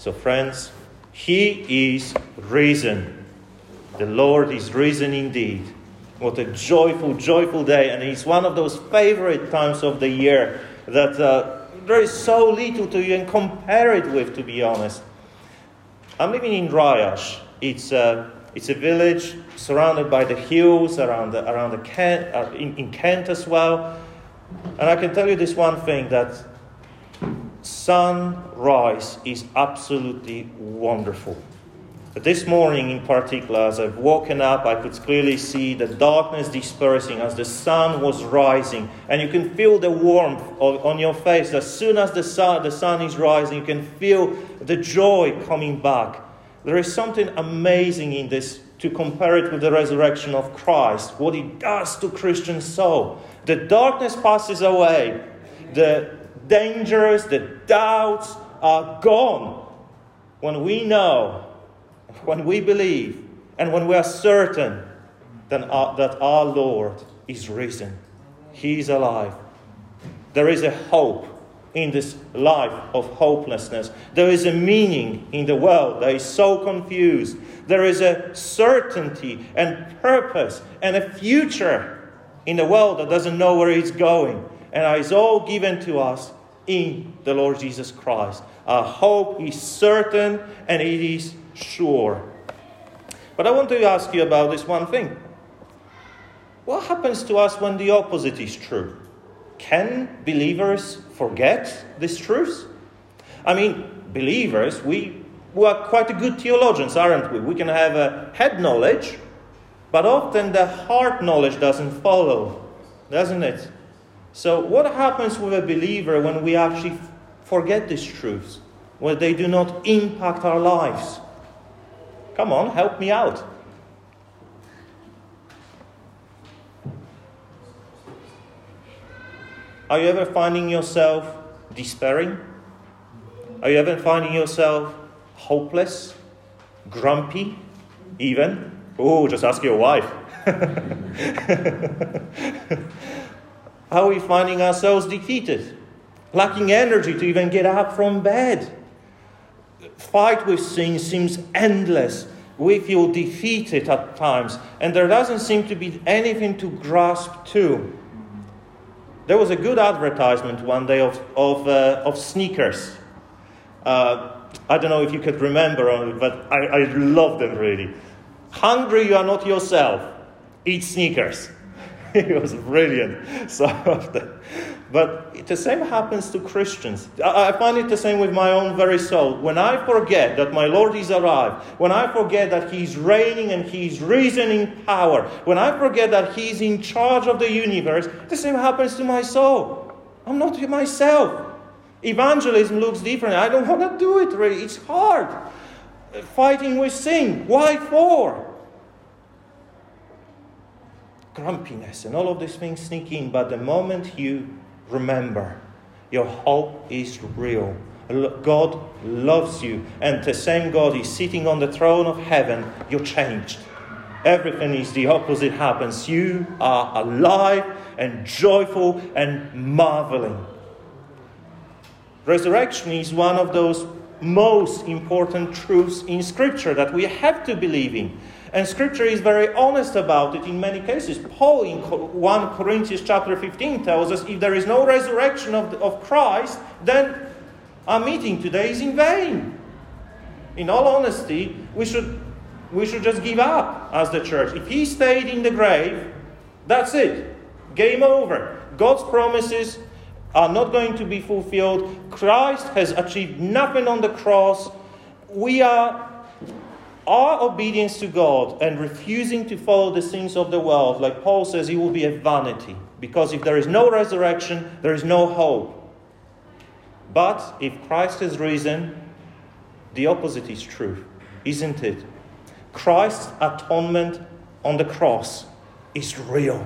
So, friends, He is risen. The Lord is risen indeed. What a joyful, joyful day. And it's one of those favorite times of the year that uh, there is so little to even compare it with, to be honest. I'm living in Ryarsh. It's, uh, it's a village surrounded by the hills around, the, around the Kent, uh, in, in Kent as well. And I can tell you this one thing that sunrise is absolutely wonderful. But this morning, in particular, as I've woken up, I could clearly see the darkness dispersing as the sun was rising. And you can feel the warmth on your face. As soon as the sun, the sun is rising, you can feel the joy coming back. There is something amazing in this to compare it with the resurrection of Christ, what it does to Christian soul. The darkness passes away, the dangers, the doubts are gone when we know, when we believe, and when we are certain that our, that our Lord is risen. He is alive. There is a hope in this life of hopelessness. There is a meaning in the world that is so confused. There is a certainty and purpose and a future in the world that doesn't know where it's going. And it's all given to us in the Lord Jesus Christ. Our hope is certain and it is sure. But I want to ask you about this one thing. What happens to us when the opposite is true? Can believers forget these truths? I mean, believers, we, we are quite good theologians, aren't we? We can have a head knowledge, but often the heart knowledge doesn't follow, doesn't it? So, what happens with a believer when we actually forget these truths, when they do not impact our lives? Come on, help me out. Are you ever finding yourself despairing? Are you ever finding yourself hopeless, grumpy, even? Oh, just ask your wife. Are we finding ourselves defeated, lacking energy to even get up from bed? The fight with sin seems endless. We feel defeated at times, and there doesn't seem to be anything to grasp to. There was a good advertisement one day of, of, uh, of sneakers. Uh, I don't know if you could remember, but I, I love them really. Hungry, you are not yourself. Eat sneakers. it was brilliant. So, but the same happens to Christians. I find it the same with my own very soul. When I forget that my Lord is arrived, when I forget that He's reigning and He's risen in power, when I forget that He's in charge of the universe, the same happens to my soul. I'm not myself. Evangelism looks different. I don't want to do it really. It's hard. Fighting with sin. Why for? Grumpiness and all of these things sneak in, but the moment you remember, your hope is real. God loves you, and the same God is sitting on the throne of heaven, you're changed. Everything is the opposite happens. You are alive and joyful and marveling. Resurrection is one of those most important truths in Scripture that we have to believe in. And Scripture is very honest about it in many cases. Paul in 1 Corinthians chapter 15 tells us if there is no resurrection of, of Christ, then our meeting today is in vain. In all honesty, we should, we should just give up as the church. If he stayed in the grave, that's it. Game over. God's promises are not going to be fulfilled. Christ has achieved nothing on the cross. We are our obedience to God and refusing to follow the things of the world, like Paul says, it will be a vanity. Because if there is no resurrection, there is no hope. But if Christ has risen, the opposite is true, isn't it? Christ's atonement on the cross is real.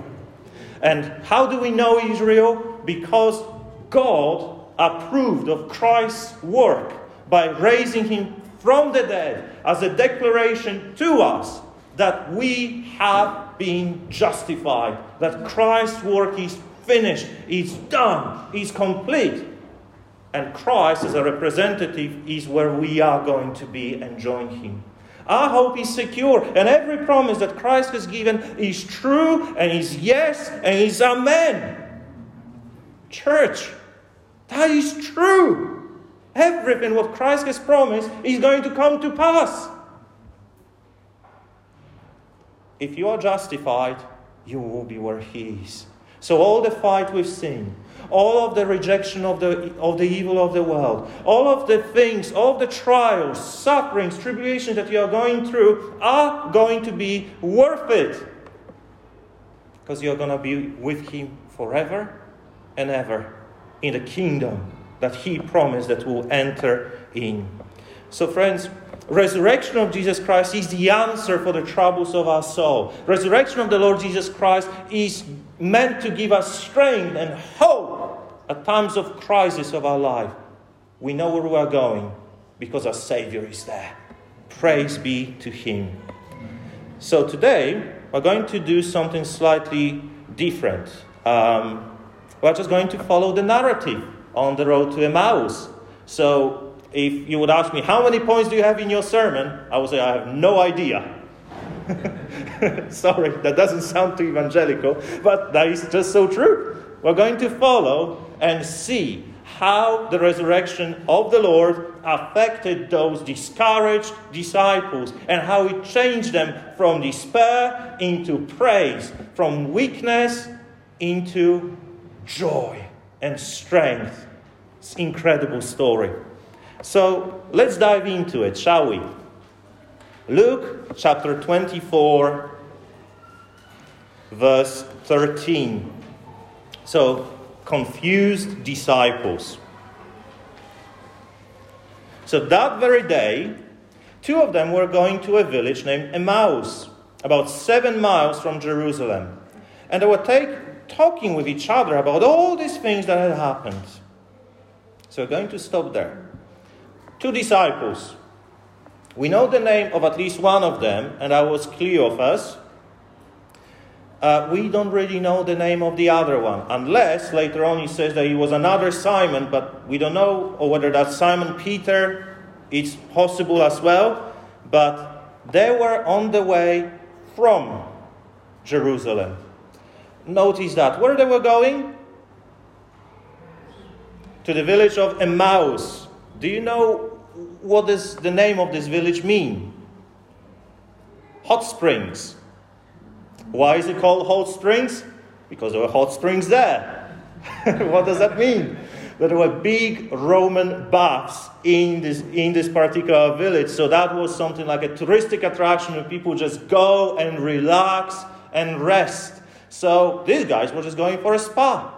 And how do we know he's real? Because God approved of Christ's work by raising him from the dead as a declaration to us that we have been justified, that Christ's work is finished, is done, is complete. And Christ, as a representative, is where we are going to be and join Him. Our hope is secure, and every promise that Christ has given is true, and is yes, and is amen. Church, that is true. Everything what Christ has promised is going to come to pass. If you are justified, you will be where He is. So, all the fight with sin, all of the rejection of the, of the evil of the world, all of the things, all the trials, sufferings, tribulations that you are going through are going to be worth it. Because you're going to be with Him forever and ever in the kingdom that He promised that we'll enter in. So, friends, resurrection of Jesus Christ is the answer for the troubles of our soul. Resurrection of the Lord Jesus Christ is meant to give us strength and hope at times of crisis of our life. We know where we are going because our Savior is there. Praise be to Him. So today, we're going to do something slightly different. Um, we're just going to follow the narrative on the road to Emmaus. So if you would ask me, how many points do you have in your sermon? I would say, I have no idea. Sorry, that doesn't sound too evangelical, but that is just so true. We're going to follow and see how the resurrection of the Lord affected those discouraged disciples and how it changed them from despair into praise, from weakness into joy and strength. It's incredible story. So let's dive into it, shall we? Luke chapter 24, verse 13. So, confused disciples. So, that very day, two of them were going to a village named Emmaus, about seven miles from Jerusalem. And they were take, talking with each other about all these things that had happened. So, we're going to stop there two disciples. We know the name of at least one of them, and that was clear Cleophas. Uh, we don't really know the name of the other one, unless later on he says that he was another Simon, but we don't know, or whether that's Simon Peter, it's possible as well. But they were on the way from Jerusalem. Notice that. Where they were going? To the village of Emmaus. Do you know what does the name of this village mean? Hot springs. Why is it called hot springs? Because there were hot springs there. what does that mean? That there were big Roman baths in this, in this particular village. So that was something like a touristic attraction where people just go and relax and rest. So these guys were just going for a spa.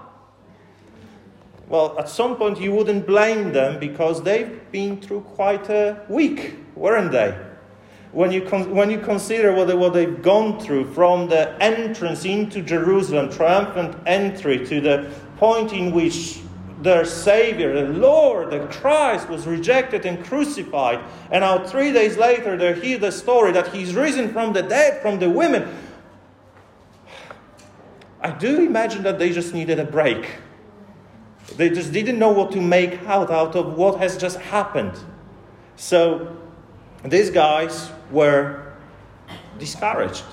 Well, at some point you wouldn't blame them because they've been through quite a week, weren't they? When you, con- when you consider what, they, what they've gone through from the entrance into Jerusalem, triumphant entry, to the point in which their Savior, the Lord, the Christ, was rejected and crucified, and now three days later they hear the story that He's risen from the dead, from the women. I do imagine that they just needed a break they just didn't know what to make out out of what has just happened. So these guys were discouraged.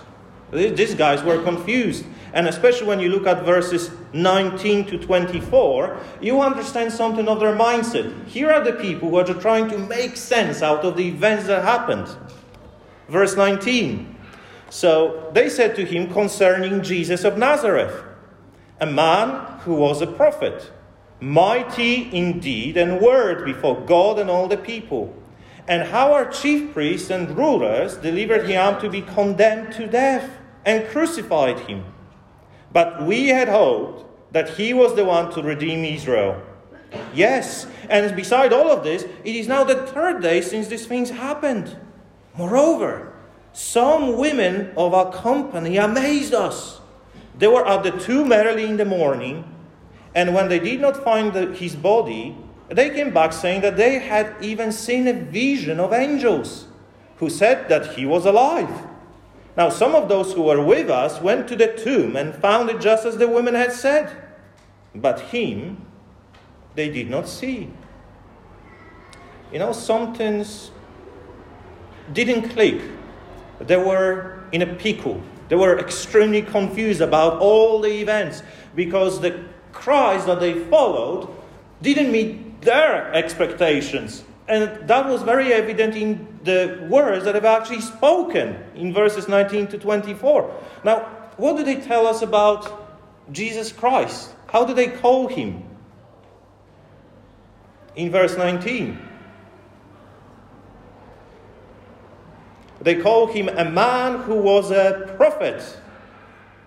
These guys were confused. And especially when you look at verses 19 to 24, you understand something of their mindset. Here are the people who are trying to make sense out of the events that happened. Verse 19. So they said to him concerning Jesus of Nazareth, a man who was a prophet mighty in deed and word before God and all the people. And how our chief priests and rulers delivered him to be condemned to death and crucified him. But we had hoped that he was the one to redeem Israel. Yes, and beside all of this, it is now the third day since these things happened. Moreover, some women of our company amazed us. They were at the tomb early in the morning and when they did not find the, his body, they came back saying that they had even seen a vision of angels who said that he was alive. Now, some of those who were with us went to the tomb and found it just as the women had said. But him they did not see. you know, something didn't click. They were in a pickle. They were extremely confused about all the events because the Christ that they followed didn't meet their expectations. And that was very evident in the words that have actually spoken in verses 19 to 24. Now, what do they tell us about Jesus Christ? How do they call him? In verse 19, they call him a man who was a prophet,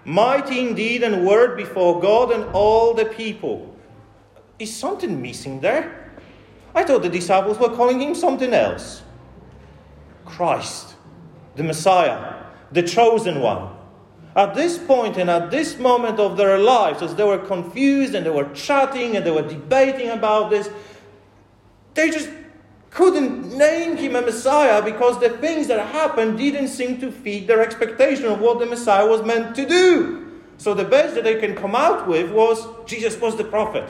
mighty indeed and word before God and all the people. Is something missing there? I thought the disciples were calling him something else Christ, the Messiah, the chosen one. At this point and at this moment of their lives, as they were confused and they were chatting and they were debating about this, they just couldn't name him a Messiah because the things that happened didn't seem to feed their expectation of what the Messiah was meant to do. So the best that they can come out with was Jesus was the prophet.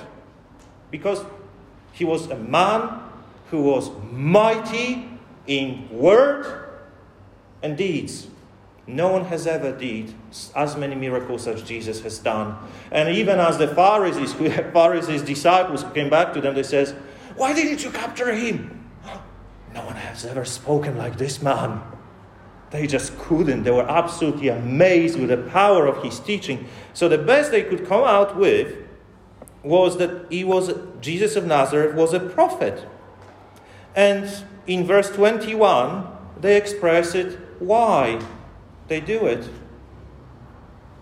Because he was a man who was mighty in word and deeds. No one has ever did as many miracles as Jesus has done. And even as the Pharisees, Pharisees disciples came back to them, they says, "Why didn't you capture him? No one has ever spoken like this man." They just couldn't. They were absolutely amazed with the power of his teaching. So the best they could come out with was that he was Jesus of Nazareth was a prophet. And in verse 21, they express it why they do it.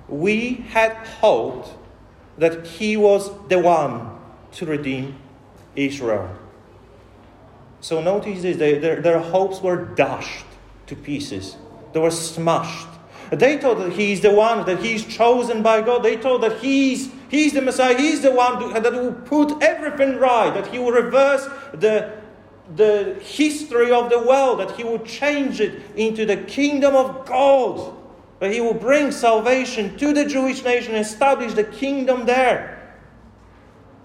We had hoped that he was the one to redeem Israel. So notice this they, their, their hopes were dashed to pieces, they were smashed. They thought that he's the one, that he's chosen by God. They thought that he's He's the Messiah. He's the one that will put everything right, that he will reverse the, the history of the world, that he will change it into the kingdom of God, that he will bring salvation to the Jewish nation establish the kingdom there.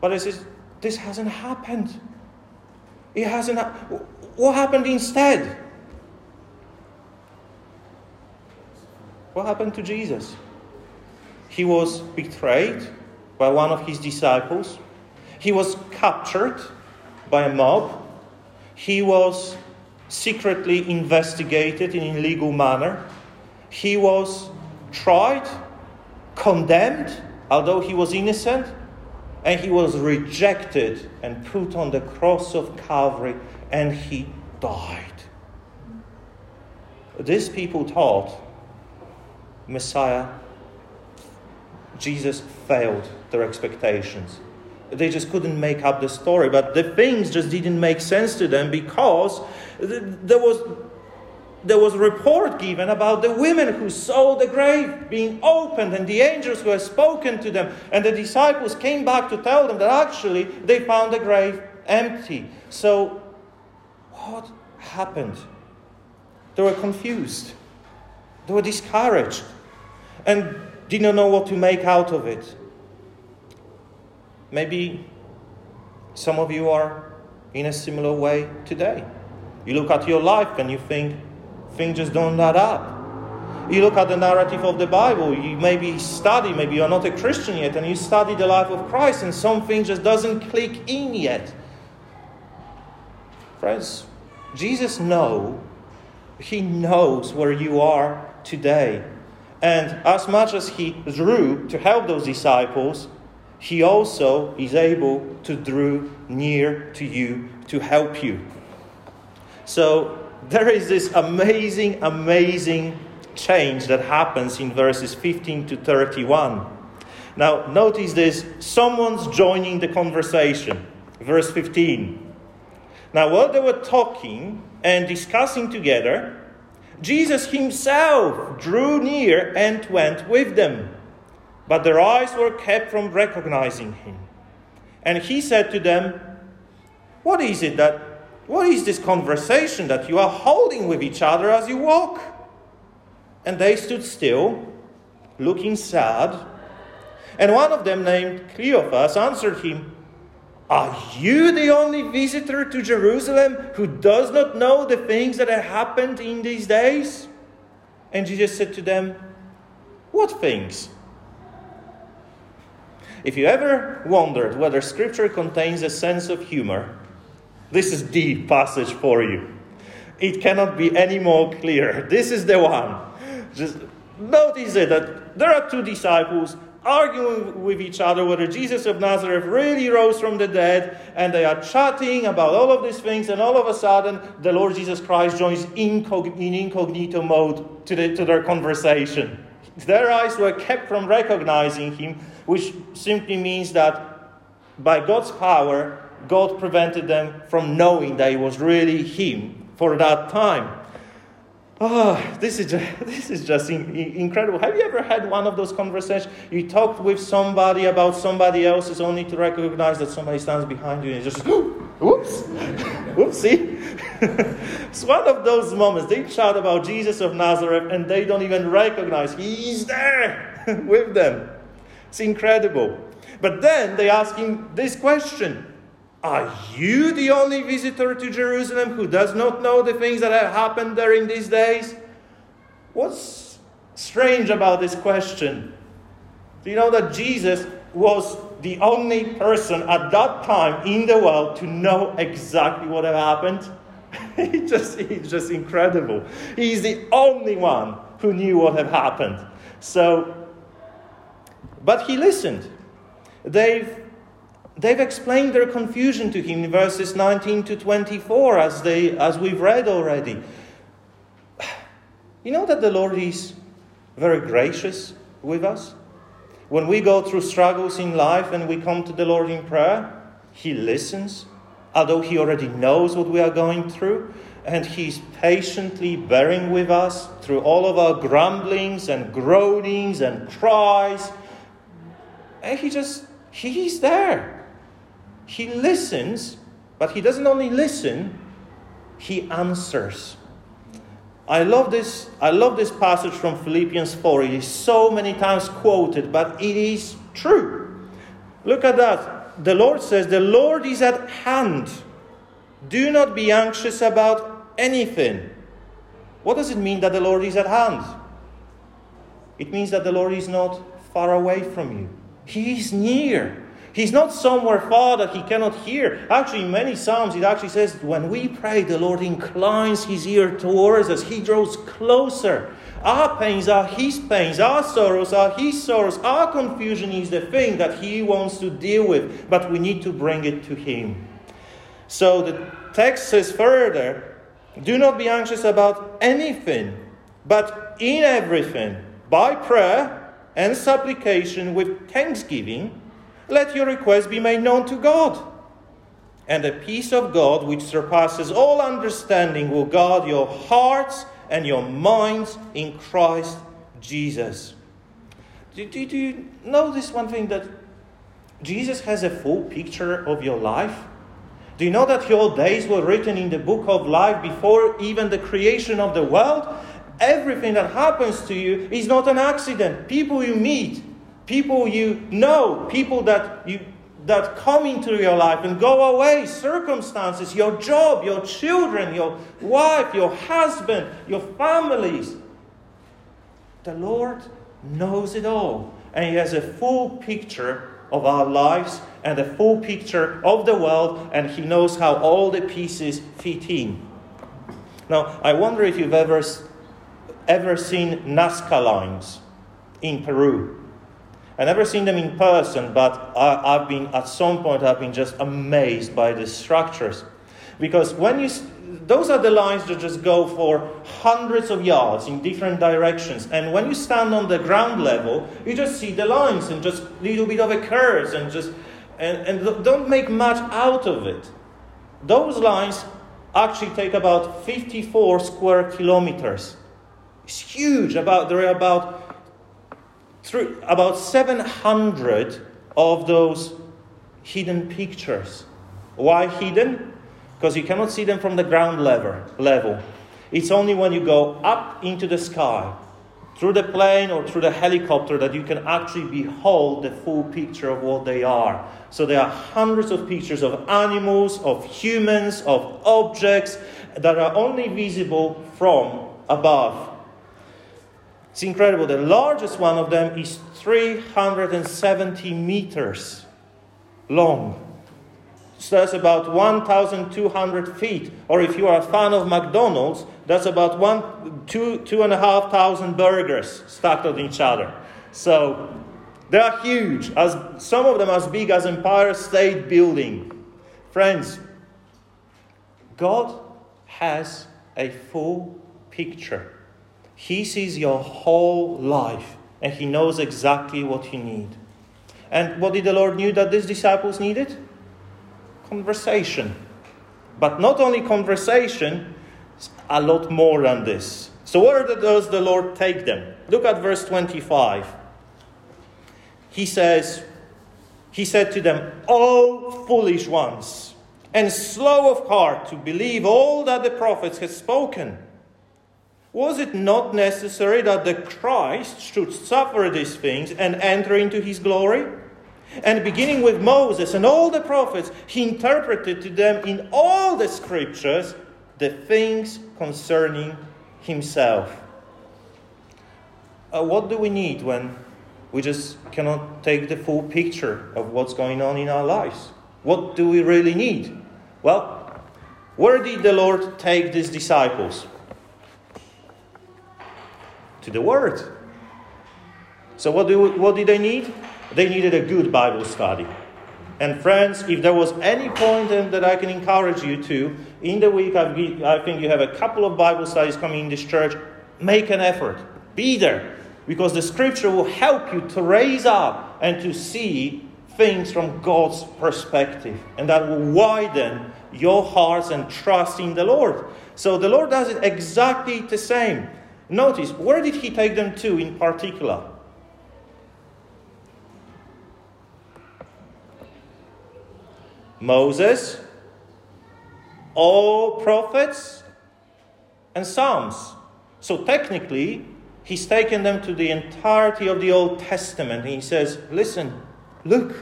But this, is, this hasn't happened. It hasn't. What happened instead? What happened to Jesus? He was betrayed by one of his disciples. He was captured by a mob. He was secretly investigated in a legal manner. He was tried, condemned, although he was innocent, and he was rejected and put on the cross of Calvary, and he died. These people thought Messiah, Jesus failed their expectations. They just couldn't make up the story, but the things just didn't make sense to them because there was there was a report given about the women who saw the grave being opened and the angels who had spoken to them. And the disciples came back to tell them that actually they found the grave empty. So, what happened? They were confused, they were discouraged, and didn't know what to make out of it. Maybe some of you are in a similar way today. You look at your life and you think things just don't add up. You look at the narrative of the Bible, you maybe study, maybe you're not a Christian yet, and you study the life of Christ, and something just doesn't click in yet. Friends, Jesus knows, He knows where you are today. And as much as He drew to help those disciples, he also is able to draw near to you to help you. So there is this amazing, amazing change that happens in verses 15 to 31. Now, notice this someone's joining the conversation. Verse 15. Now, while they were talking and discussing together, Jesus himself drew near and went with them but their eyes were kept from recognizing him. And he said to them, What is it that, what is this conversation that you are holding with each other as you walk? And they stood still, looking sad. And one of them, named Cleophas, answered him, Are you the only visitor to Jerusalem who does not know the things that have happened in these days? And Jesus said to them, What things? If you ever wondered whether Scripture contains a sense of humor, this is the passage for you. It cannot be any more clear. This is the one. Just notice it that there are two disciples arguing with each other whether Jesus of Nazareth really rose from the dead, and they are chatting about all of these things, and all of a sudden, the Lord Jesus Christ joins incog- in incognito mode to, the, to their conversation. Their eyes were kept from recognizing him, which simply means that by God's power, God prevented them from knowing that it was really him for that time. Oh, this is just, this is just in, in, incredible. Have you ever had one of those conversations? You talked with somebody about somebody else's only to recognize that somebody stands behind you and just, whoops, whoopsie. it's one of those moments. They chat about Jesus of Nazareth and they don't even recognize he's there with them. It's incredible. But then they ask him this question are you the only visitor to Jerusalem who does not know the things that have happened there in these days? What's strange about this question? Do you know that Jesus was the only person at that time in the world to know exactly what had happened? it's, just, it's just incredible. He's the only one who knew what had happened. So, but he listened. They've they've explained their confusion to him in verses 19 to 24 as, they, as we've read already. You know that the Lord is very gracious with us? When we go through struggles in life and we come to the Lord in prayer, He listens, although He already knows what we are going through, and He's patiently bearing with us through all of our grumblings and groanings and cries. And He just, He's there he listens, but he doesn't only listen, he answers. I love this, I love this passage from Philippians 4. It is so many times quoted, but it is true. Look at that. The Lord says, The Lord is at hand. Do not be anxious about anything. What does it mean that the Lord is at hand? It means that the Lord is not far away from you, He is near. He's not somewhere far that he cannot hear. Actually, in many Psalms, it actually says, when we pray, the Lord inclines his ear towards us. He draws closer. Our pains are his pains. Our sorrows are his sorrows. Our confusion is the thing that he wants to deal with, but we need to bring it to him. So the text says further do not be anxious about anything, but in everything, by prayer and supplication with thanksgiving let your request be made known to God. And the peace of God, which surpasses all understanding, will guard your hearts and your minds in Christ Jesus. Do, do, do you know this one thing that Jesus has a full picture of your life? Do you know that your days were written in the book of life before even the creation of the world? Everything that happens to you is not an accident. People you meet, people you know, people that you that come into your life and go away, circumstances, your job, your children, your wife, your husband, your families. The Lord knows it all, and He has a full picture of our lives and a full picture of the world, and He knows how all the pieces fit in. Now, I wonder if you've ever, ever seen Nazca lines in Peru. I've never seen them in person, but I, have been at some point I've been just amazed by the structures, because when you those are the lines that just go for hundreds of yards in different directions, and when you stand on the ground level, you just see the lines and just little bit of a curves and just and, and don't make much out of it. Those lines actually take about 54 square kilometers. It's huge. About they're about through about 700 of those hidden pictures. Why hidden? Because you cannot see them from the ground level. level. It's only when you go up into the sky through the plane or through the helicopter that you can actually behold the full picture of what they are. So there are hundreds of pictures of animals, of humans, of objects that are only visible from above. It's incredible. The largest one of them is 370 meters long. So that's about 1,200 feet. Or if you are a fan of McDonald's, that's about one, two, two and a half thousand burgers stacked on each other. So they are huge, as some of them as big as Empire State Building. Friends, God has a full picture. He sees your whole life and he knows exactly what you need. And what did the Lord knew that these disciples needed? conversation. But not only conversation, a lot more than this. So, where does the Lord take them? Look at verse 25. He says, He said to them, O foolish ones, and slow of heart to believe all that the prophets have spoken. Was it not necessary that the Christ should suffer these things and enter into his glory? And beginning with Moses and all the prophets, he interpreted to them in all the scriptures the things concerning himself. Uh, what do we need when we just cannot take the full picture of what's going on in our lives? What do we really need? Well, where did the Lord take these disciples? To the Word. So, what, do, what did they need? They needed a good Bible study. And friends, if there was any point that I can encourage you to, in the week, I think you have a couple of Bible studies coming in this church, make an effort. Be there. Because the scripture will help you to raise up and to see things from God's perspective. And that will widen your hearts and trust in the Lord. So the Lord does it exactly the same. Notice, where did He take them to in particular? Moses, all prophets, and Psalms. So technically, he's taken them to the entirety of the Old Testament. He says, Listen, look,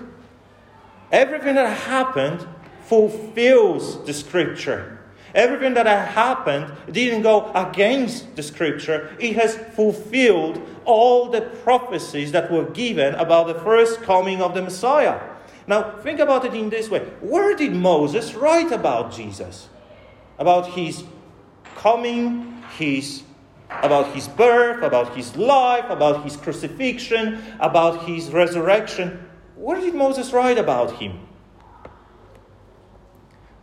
everything that happened fulfills the scripture. Everything that happened didn't go against the scripture. It has fulfilled all the prophecies that were given about the first coming of the Messiah. Now, think about it in this way where did Moses write about Jesus? About his coming, his about his birth, about his life, about his crucifixion, about his resurrection. Where did Moses write about him?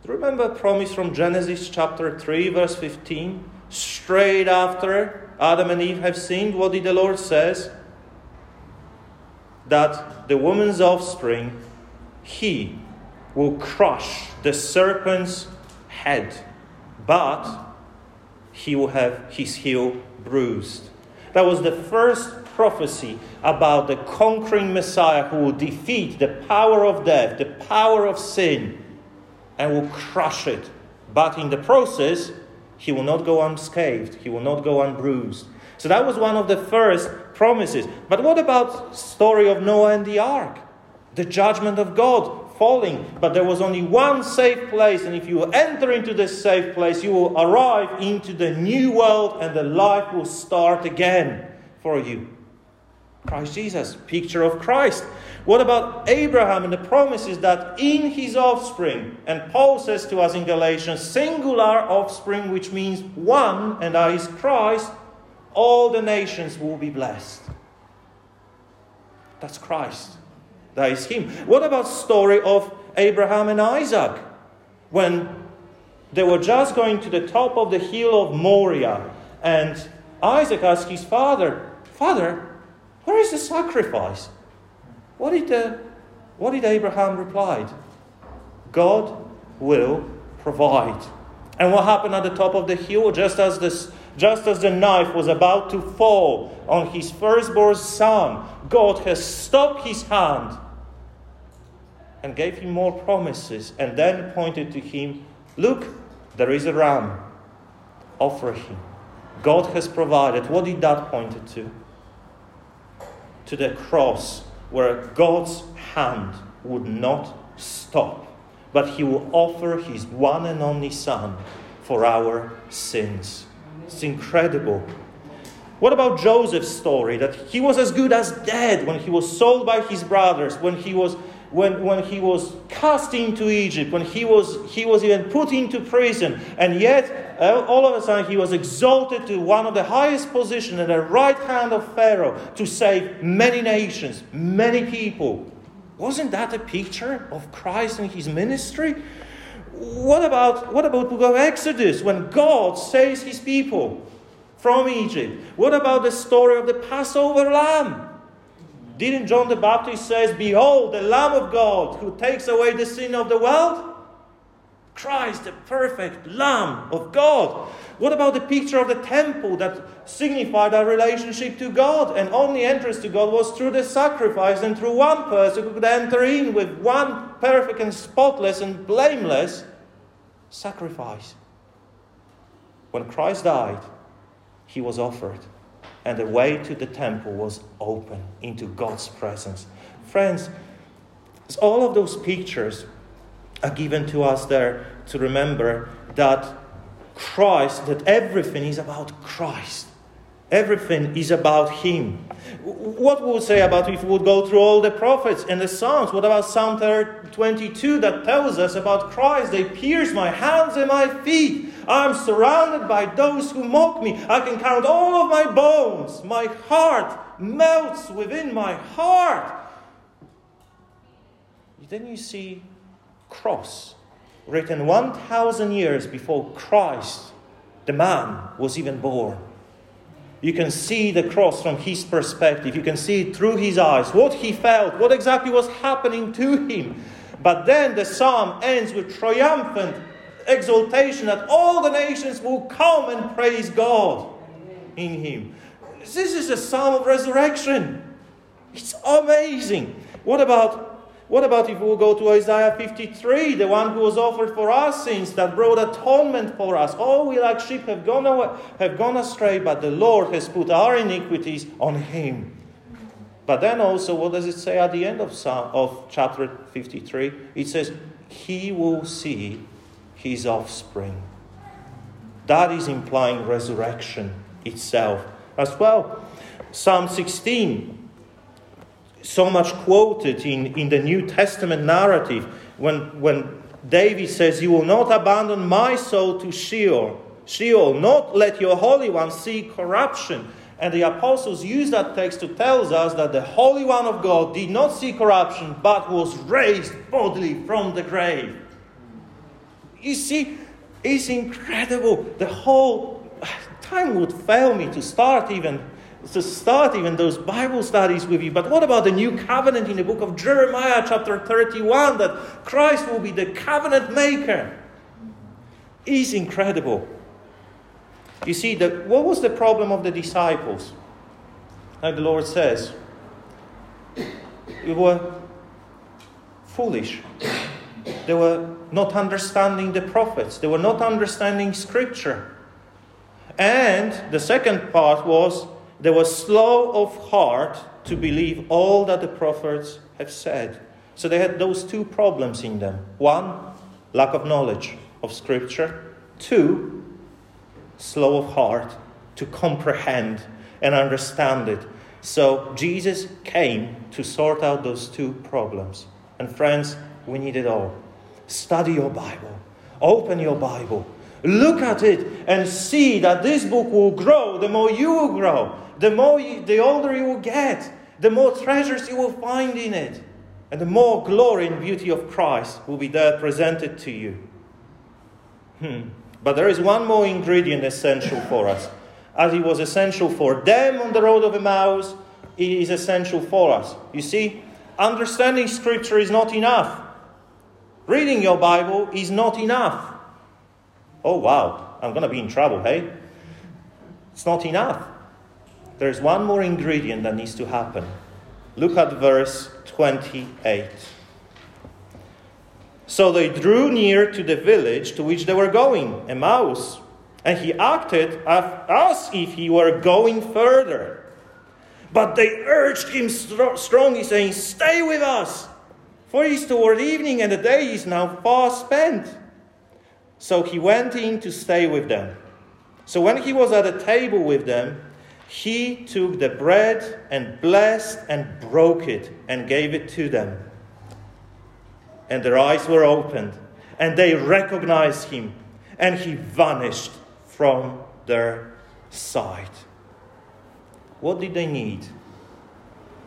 Do you remember a promise from Genesis chapter 3, verse 15? Straight after Adam and Eve have sinned, what did the Lord says? That the woman's offspring he will crush the serpent's head, but he will have his heel bruised. That was the first prophecy about the conquering Messiah who will defeat the power of death, the power of sin, and will crush it. But in the process, he will not go unscathed, he will not go unbruised. So that was one of the first promises. But what about story of Noah and the ark? the judgment of God falling. But there was only one safe place, and if you enter into this safe place, you will arrive into the new world, and the life will start again for you. Christ Jesus, picture of Christ. What about Abraham and the promises that in his offspring, and Paul says to us in Galatians, singular offspring, which means one, and that is Christ, all the nations will be blessed. That's Christ. That is him. What about story of Abraham and Isaac? When they were just going to the top of the hill of Moriah, and Isaac asked his father, Father, where is the sacrifice? What did, the, what did Abraham reply? God will provide. And what happened at the top of the hill? Just as, this, just as the knife was about to fall on his firstborn son, God has stopped his hand and gave him more promises, and then pointed to him, Look, there is a ram. Offer him. God has provided. What did that point to? To the cross where God's hand would not stop, but he will offer his one and only Son for our sins. It's incredible. What about Joseph's story? That he was as good as dead when he was sold by his brothers, when he was when, when he was cast into Egypt, when he was, he was even put into prison, and yet all of a sudden he was exalted to one of the highest positions at the right hand of Pharaoh to save many nations, many people. Wasn't that a picture of Christ and his ministry? What about what about book of Exodus when God saves his people from Egypt? What about the story of the Passover lamb? Didn't John the Baptist says, Behold, the Lamb of God who takes away the sin of the world? Christ, the perfect Lamb of God. What about the picture of the temple that signified our relationship to God? And only entrance to God was through the sacrifice and through one person who could enter in with one perfect and spotless and blameless sacrifice. When Christ died, he was offered and the way to the temple was open into God's presence. Friends, all of those pictures are given to us there to remember that Christ, that everything is about Christ. Everything is about Him. What would we say about if we would go through all the prophets and the Psalms? What about Psalm 22 that tells us about Christ? They pierce my hands and my feet. I'm surrounded by those who mock me. I can count all of my bones. My heart melts within my heart. Then you see cross written 1,000 years before Christ, the man, was even born. You can see the cross from his perspective. You can see it through his eyes, what he felt, what exactly was happening to him. But then the psalm ends with triumphant exaltation that all the nations will come and praise God in him. This is a psalm of resurrection. It's amazing. What about what about if we go to Isaiah 53, the one who was offered for our sins, that brought atonement for us? All we like sheep have gone, away, have gone astray, but the Lord has put our iniquities on him. But then also, what does it say at the end of, Psalm, of chapter 53? It says, He will see his offspring. That is implying resurrection itself as well. Psalm 16, so much quoted in, in the New Testament narrative, when, when David says, You will not abandon my soul to Sheol, Sheol, not let your Holy One see corruption. And the apostles use that text to tell us that the Holy One of God did not see corruption, but was raised bodily from the grave. You see, it's incredible. The whole time would fail me to start even to start even those Bible studies with you. But what about the new covenant in the book of Jeremiah, chapter 31, that Christ will be the covenant maker? Is incredible. You see, the, what was the problem of the disciples? Like the Lord says, they were foolish. They were not understanding the prophets, they were not understanding scripture. And the second part was they were slow of heart to believe all that the prophets have said. So they had those two problems in them. One, lack of knowledge of scripture. Two, slow of heart to comprehend and understand it. So Jesus came to sort out those two problems. And friends, we need it all. Study your Bible. Open your Bible. Look at it and see that this book will grow the more you will grow. The more you, the older you will get, the more treasures you will find in it. And the more glory and beauty of Christ will be there presented to you. Hmm. But there is one more ingredient essential for us. As it was essential for them on the road of Emmaus, it is essential for us. You see, understanding Scripture is not enough. Reading your Bible is not enough. Oh, wow, I'm going to be in trouble, hey? It's not enough. There's one more ingredient that needs to happen. Look at verse 28. So they drew near to the village to which they were going, Emmaus, and he acted as if he were going further. But they urged him strongly, saying, Stay with us, for it is toward evening, and the day is now far spent. So he went in to stay with them. So when he was at a table with them, he took the bread and blessed and broke it and gave it to them. And their eyes were opened, and they recognized him, and he vanished from their sight. What did they need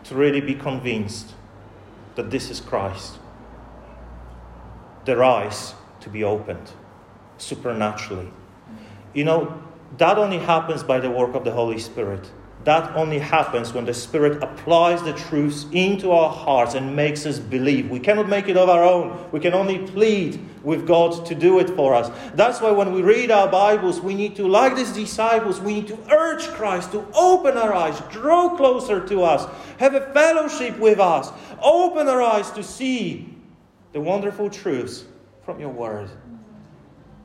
to really be convinced that this is Christ? Their eyes to be opened supernaturally. You know, that only happens by the work of the Holy Spirit. That only happens when the Spirit applies the truths into our hearts and makes us believe. We cannot make it of our own. We can only plead with God to do it for us. That's why when we read our Bibles, we need to, like these disciples, we need to urge Christ to open our eyes, draw closer to us, have a fellowship with us, open our eyes to see the wonderful truths from your Word.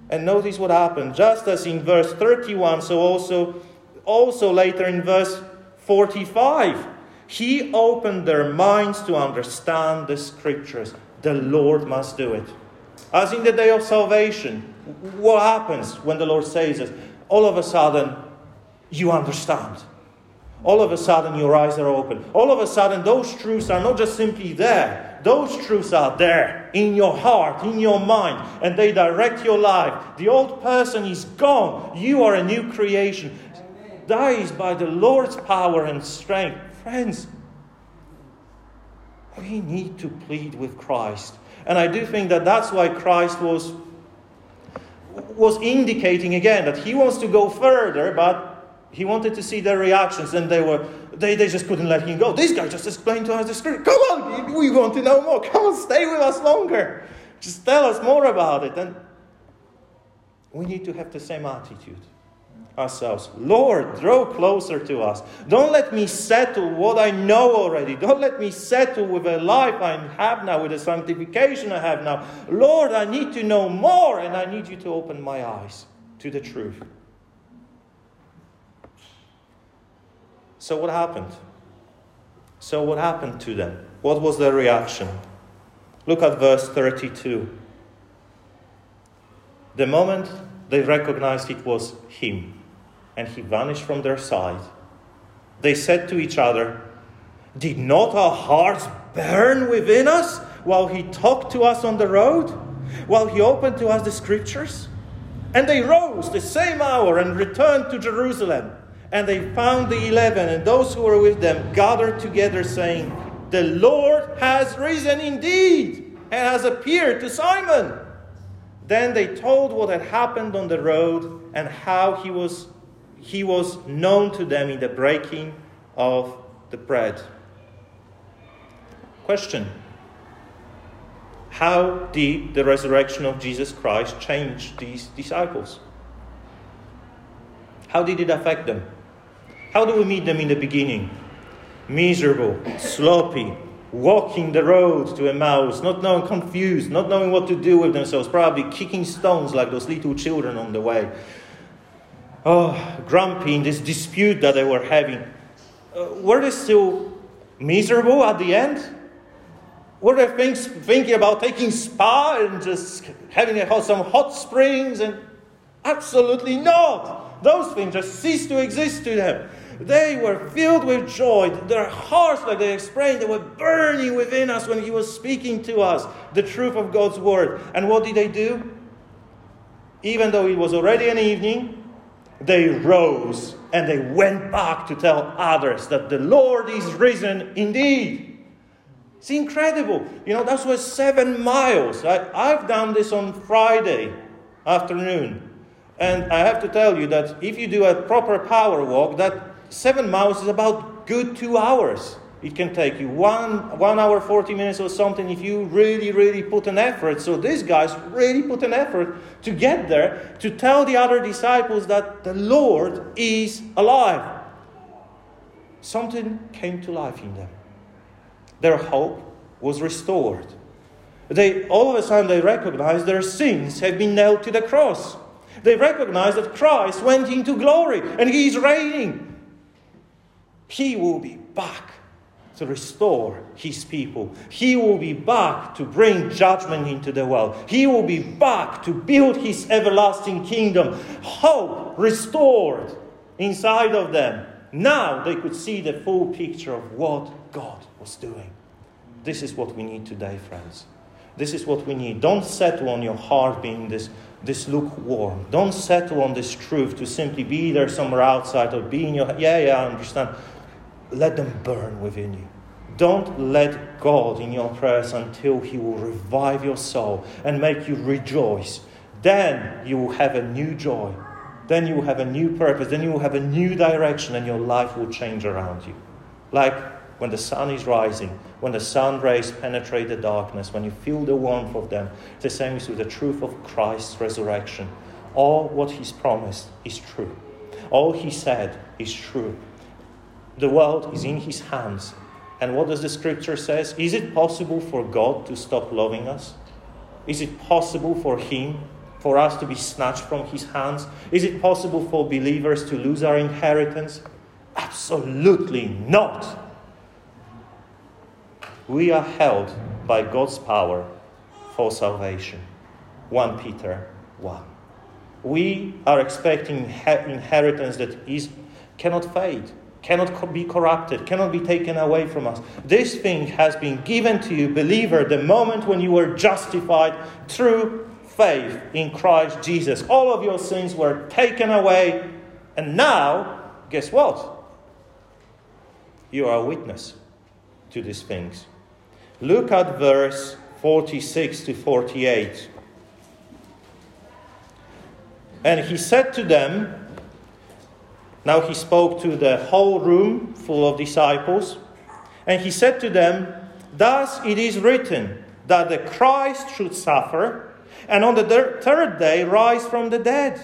And notice what happened. Just as in verse 31, so also, also later in verse 45, he opened their minds to understand the scriptures. The Lord must do it. As in the day of salvation, what happens when the Lord says it? All of a sudden, you understand. All of a sudden, your eyes are open. All of a sudden, those truths are not just simply there, those truths are there in your heart, in your mind, and they direct your life. The old person is gone. You are a new creation. That is by the Lord's power and strength. Friends, we need to plead with Christ. And I do think that that's why Christ was, was indicating again that he wants to go further, but he wanted to see their reactions, and they were they, they just couldn't let him go. This guy just explained to us the script. Come on, we want to know more. Come on, stay with us longer. Just tell us more about it. And we need to have the same attitude ourselves. Lord, draw closer to us. Don't let me settle what I know already. Don't let me settle with a life I have now, with the sanctification I have now. Lord, I need to know more, and I need you to open my eyes to the truth. So, what happened? So, what happened to them? What was their reaction? Look at verse 32. The moment they recognized it was him, and he vanished from their sight, they said to each other, Did not our hearts burn within us while he talked to us on the road, while he opened to us the scriptures? And they rose the same hour and returned to Jerusalem. And they found the eleven and those who were with them gathered together, saying, The Lord has risen indeed and has appeared to Simon. Then they told what had happened on the road and how he was, he was known to them in the breaking of the bread. Question How did the resurrection of Jesus Christ change these disciples? How did it affect them? How do we meet them in the beginning? Miserable, sloppy, walking the road to Emmaus, not knowing, confused, not knowing what to do with themselves, probably kicking stones like those little children on the way. Oh, grumpy in this dispute that they were having. Uh, were they still miserable at the end? Were they think, thinking about taking spa and just having a, some hot springs? And absolutely not. Those things just ceased to exist to them. They were filled with joy. Their hearts, like they explained, they were burning within us when He was speaking to us the truth of God's Word. And what did they do? Even though it was already an evening, they rose and they went back to tell others that the Lord is risen indeed. It's incredible. You know, that was seven miles. I, I've done this on Friday afternoon. And I have to tell you that if you do a proper power walk, that seven miles is about good two hours. It can take you one, one hour, 40 minutes or something if you really, really put an effort. So these guys really put an effort to get there to tell the other disciples that the Lord is alive. Something came to life in them. Their hope was restored. They all of a sudden they recognized their sins have been nailed to the cross. They recognize that Christ went into glory and he is reigning. He will be back to restore his people. He will be back to bring judgment into the world. He will be back to build his everlasting kingdom. Hope restored inside of them. Now they could see the full picture of what God was doing. This is what we need today, friends. This is what we need. Don't settle on your heart being this, this lukewarm. Don't settle on this truth to simply be there somewhere outside or be in your. Yeah, yeah, I understand let them burn within you. Don't let God in your prayers until He will revive your soul and make you rejoice. Then you will have a new joy. Then you will have a new purpose. Then you will have a new direction and your life will change around you. Like when the sun is rising, when the sun rays penetrate the darkness, when you feel the warmth of them. The same is with the truth of Christ's resurrection. All what He's promised is true. All He said is true. The world is in his hands. And what does the scripture says? Is it possible for God to stop loving us? Is it possible for him for us to be snatched from his hands? Is it possible for believers to lose our inheritance? Absolutely not. We are held by God's power for salvation. 1 Peter 1. We are expecting inheritance that is, cannot fade cannot be corrupted, cannot be taken away from us. This thing has been given to you, believer, the moment when you were justified through faith in Christ Jesus. All of your sins were taken away, and now, guess what? You are a witness to these things. Look at verse 46 to 48. And he said to them, now he spoke to the whole room full of disciples, and he said to them, Thus it is written that the Christ should suffer, and on the third day rise from the dead,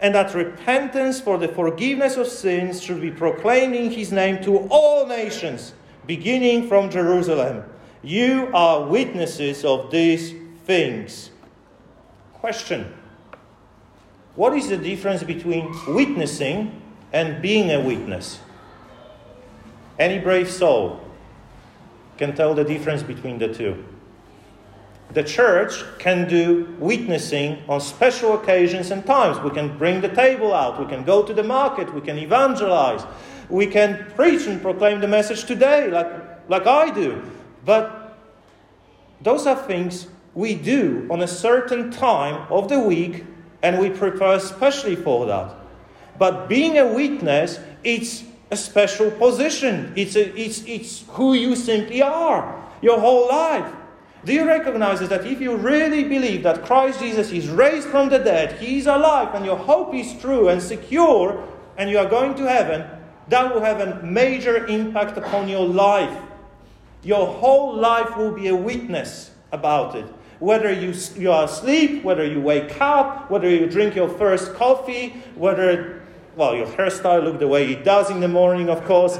and that repentance for the forgiveness of sins should be proclaimed in his name to all nations, beginning from Jerusalem. You are witnesses of these things. Question What is the difference between witnessing and being a witness. Any brave soul can tell the difference between the two. The church can do witnessing on special occasions and times. We can bring the table out, we can go to the market, we can evangelize, we can preach and proclaim the message today, like, like I do. But those are things we do on a certain time of the week, and we prepare especially for that. But being a witness, it's a special position. It's, a, it's, it's who you simply are, your whole life. Do you recognize that if you really believe that Christ Jesus is raised from the dead, He is alive, and your hope is true and secure, and you are going to heaven, that will have a major impact upon your life. Your whole life will be a witness about it. Whether you, you are asleep, whether you wake up, whether you drink your first coffee, whether well, your hairstyle look the way it does in the morning, of course.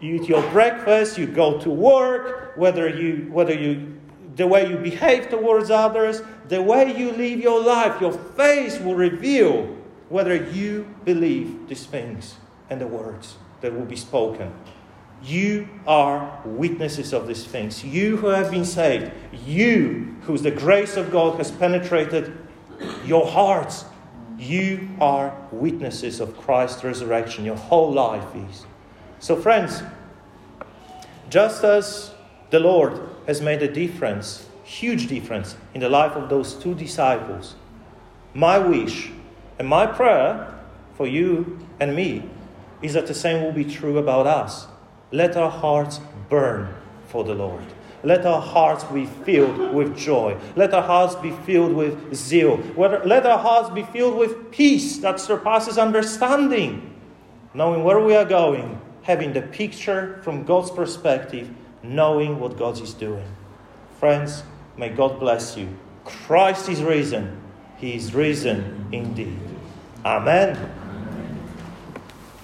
You eat your breakfast, you go to work, whether you, whether you, the way you behave towards others, the way you live your life, your face will reveal whether you believe these things and the words that will be spoken. You are witnesses of these things. You who have been saved, you whose the grace of God has penetrated your hearts, you are witnesses of Christ's resurrection. Your whole life is. So, friends, just as the Lord has made a difference, huge difference, in the life of those two disciples, my wish and my prayer for you and me is that the same will be true about us. Let our hearts burn for the Lord. Let our hearts be filled with joy. Let our hearts be filled with zeal. Let our hearts be filled with peace that surpasses understanding. Knowing where we are going, having the picture from God's perspective, knowing what God is doing. Friends, may God bless you. Christ is risen. He is risen indeed. Amen.